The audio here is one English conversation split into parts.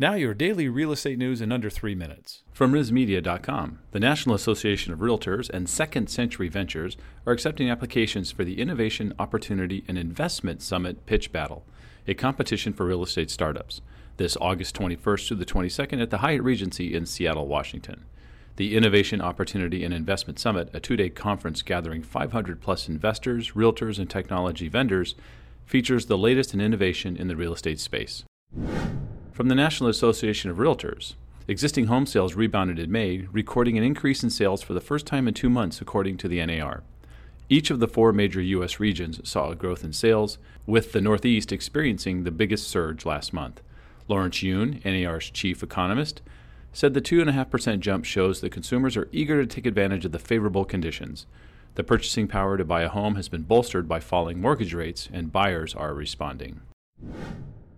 Now, your daily real estate news in under three minutes. From RISMedia.com, the National Association of Realtors and Second Century Ventures are accepting applications for the Innovation, Opportunity, and Investment Summit Pitch Battle, a competition for real estate startups, this August 21st through the 22nd at the Hyatt Regency in Seattle, Washington. The Innovation, Opportunity, and Investment Summit, a two day conference gathering 500 plus investors, realtors, and technology vendors, features the latest in innovation in the real estate space. From the National Association of Realtors, existing home sales rebounded in May, recording an increase in sales for the first time in two months, according to the NAR. Each of the four major U.S. regions saw a growth in sales, with the Northeast experiencing the biggest surge last month. Lawrence Yun, NAR's chief economist, said the 2.5% jump shows that consumers are eager to take advantage of the favorable conditions. The purchasing power to buy a home has been bolstered by falling mortgage rates, and buyers are responding.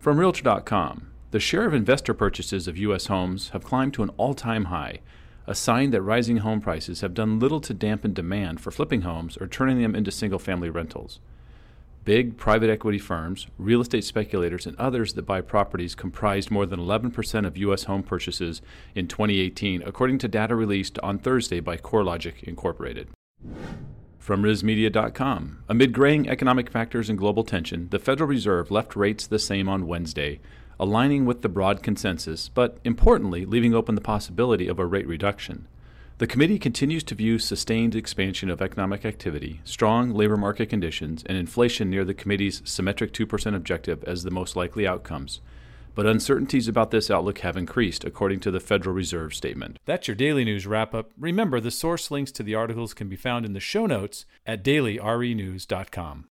From Realtor.com, the share of investor purchases of U.S. homes have climbed to an all time high, a sign that rising home prices have done little to dampen demand for flipping homes or turning them into single family rentals. Big private equity firms, real estate speculators, and others that buy properties comprised more than 11% of U.S. home purchases in 2018, according to data released on Thursday by CoreLogic Incorporated. From RISMedia.com, amid graying economic factors and global tension, the Federal Reserve left rates the same on Wednesday, aligning with the broad consensus, but importantly, leaving open the possibility of a rate reduction. The committee continues to view sustained expansion of economic activity, strong labor market conditions, and inflation near the committee's symmetric 2% objective as the most likely outcomes. But uncertainties about this outlook have increased, according to the Federal Reserve statement. That's your daily news wrap up. Remember, the source links to the articles can be found in the show notes at dailyrenews.com.